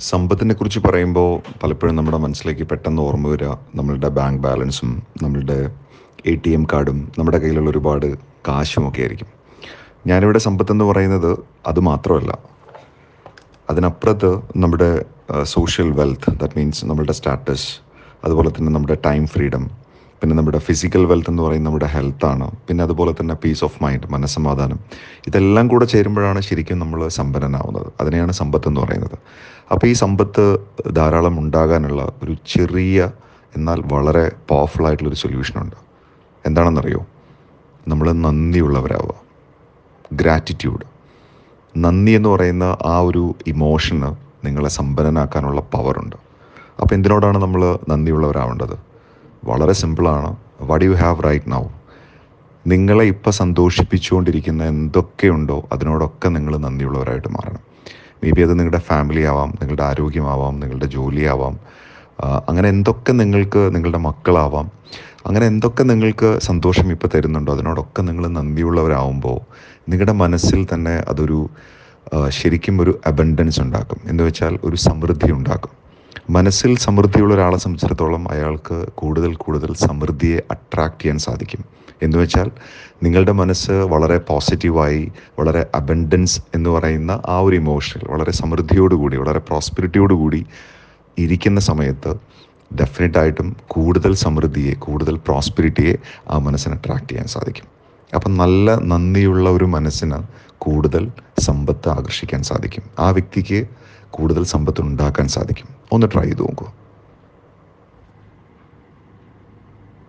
സമ്പത്തിനെ കുറിച്ച് പറയുമ്പോൾ പലപ്പോഴും നമ്മുടെ മനസ്സിലേക്ക് പെട്ടെന്ന് ഓർമ്മ വരിക. നമ്മളുടെ ബാങ്ക് ബാലൻസും നമ്മളുടെ എ ടി എം കാർഡും നമ്മുടെ കയ്യിലുള്ള ഒരുപാട് കാശും ഒക്കെ ആയിരിക്കും. ഞാനിവിടെ സമ്പത്തെന്ന് പറയുന്നത് അത് മാത്രമല്ല. അതിനപ്പുറത്ത് നമ്മുടെ സോഷ്യൽ വെൽത്ത് ദാറ്റ് മീൻസ് നമ്മളുടെ സ്റ്റാറ്റസ് അതുപോലെ തന്നെ നമ്മുടെ ടൈം ഫ്രീഡം പിന്നെ നമ്മുടെ ഫിസിക്കൽ വെൽത്ത് എന്ന് പറയുന്നത് നമ്മുടെ ഹെൽത്താണ് പിന്നെ അതുപോലെ തന്നെ പീസ് ഓഫ് മൈൻഡ് മനസ്സമാധാനം. ഇതെല്ലാം കൂടെ ചേരുമ്പോഴാണ് ശരിക്കും നമ്മൾ സമ്പന്നനാവുന്നത്. അതിനെയാണ് സമ്പത്ത് എന്ന് പറയുന്നത്. അപ്പോൾ ഈ സമ്പത്ത് ധാരാളം ഉണ്ടാകാനുള്ള ഒരു ചെറിയ എന്നാൽ വളരെ പവർഫുൾ ആയിട്ടുള്ളൊരു സൊല്യൂഷനുണ്ട് എന്താണെന്നറിയോ? നമ്മൾ നന്ദിയുള്ളവരാവുക. ഗ്രാറ്റിറ്റ്യൂഡ് നന്ദി എന്ന് പറയുന്ന ആ ഒരു ഇമോഷന് നിങ്ങളെ സമ്പന്നനാക്കാനുള്ള പവറുണ്ട് അപ്പോൾ എന്തിനോടാണ് നമ്മൾ നന്ദിയുള്ളവരാവേണ്ടത്? വളരെ സിമ്പിളാണ്. What you have right now നിങ്ങളെ ഇപ്പോൾ സന്തോഷിപ്പിച്ചുകൊണ്ടിരിക്കുന്ന എന്തൊക്കെയുണ്ടോ അതിനോടൊക്കെ നിങ്ങൾ നന്ദിയുള്ളവരായിട്ട് മാറണം. മേ ബി അത് നിങ്ങളുടെ ഫാമിലി ആവാം നിങ്ങളുടെ ആരോഗ്യമാവാം നിങ്ങളുടെ ജോലിയാവാം. അങ്ങനെ എന്തൊക്കെ നിങ്ങൾക്ക് നിങ്ങളുടെ മക്കളാവാം അങ്ങനെ എന്തൊക്കെ നിങ്ങൾക്ക് സന്തോഷം ഇപ്പോൾ തരുന്നുണ്ടോ അതിനോടൊക്കെ നിങ്ങൾ നന്ദിയുള്ളവരാകുമ്പോൾ നിങ്ങളുടെ മനസ്സിൽ തന്നെ അതൊരു ശരിക്കും ഒരു അബൻഡൻസ് ഉണ്ടാക്കും. എന്ന് വെച്ചാൽ ഒരു സമൃദ്ധി ഉണ്ടാക്കും. മനസ്സിൽ സമൃദ്ധിയുള്ള ഒരാളെ സംബന്ധിച്ചിടത്തോളം അയാൾക്ക് കൂടുതൽ കൂടുതൽ സമൃദ്ധിയെ അട്രാക്റ്റ് ചെയ്യാൻ സാധിക്കും. എന്ന് വെച്ചാൽ നിങ്ങളുടെ മനസ്സ് വളരെ പോസിറ്റീവായി വളരെ അബൻഡൻസ് എന്ന് പറയുന്ന ആ ഒരു ഇമോഷനിൽ വളരെ സമൃദ്ധിയോടുകൂടി വളരെ പ്രോസ്പെരിറ്റിയോടുകൂടി ഇരിക്കുന്ന സമയത്ത് ഡെഫിനറ്റായിട്ടും കൂടുതൽ സമൃദ്ധിയെ കൂടുതൽ പ്രോസ്പെരിറ്റിയെ ആ മനസ്സിന് അട്രാക്റ്റ് ചെയ്യാൻ സാധിക്കും. അപ്പം നല്ല നന്ദിയുള്ള ഒരു മനസ്സിന് കൂടുതൽ സമ്പത്ത് ആകർഷിക്കാൻ സാധിക്കും. ആ വ്യക്തിക്ക് കൂടുതൽ സമ്പത്ത് ഉണ്ടാക്കാൻ സാധിക്കും. 105 долго.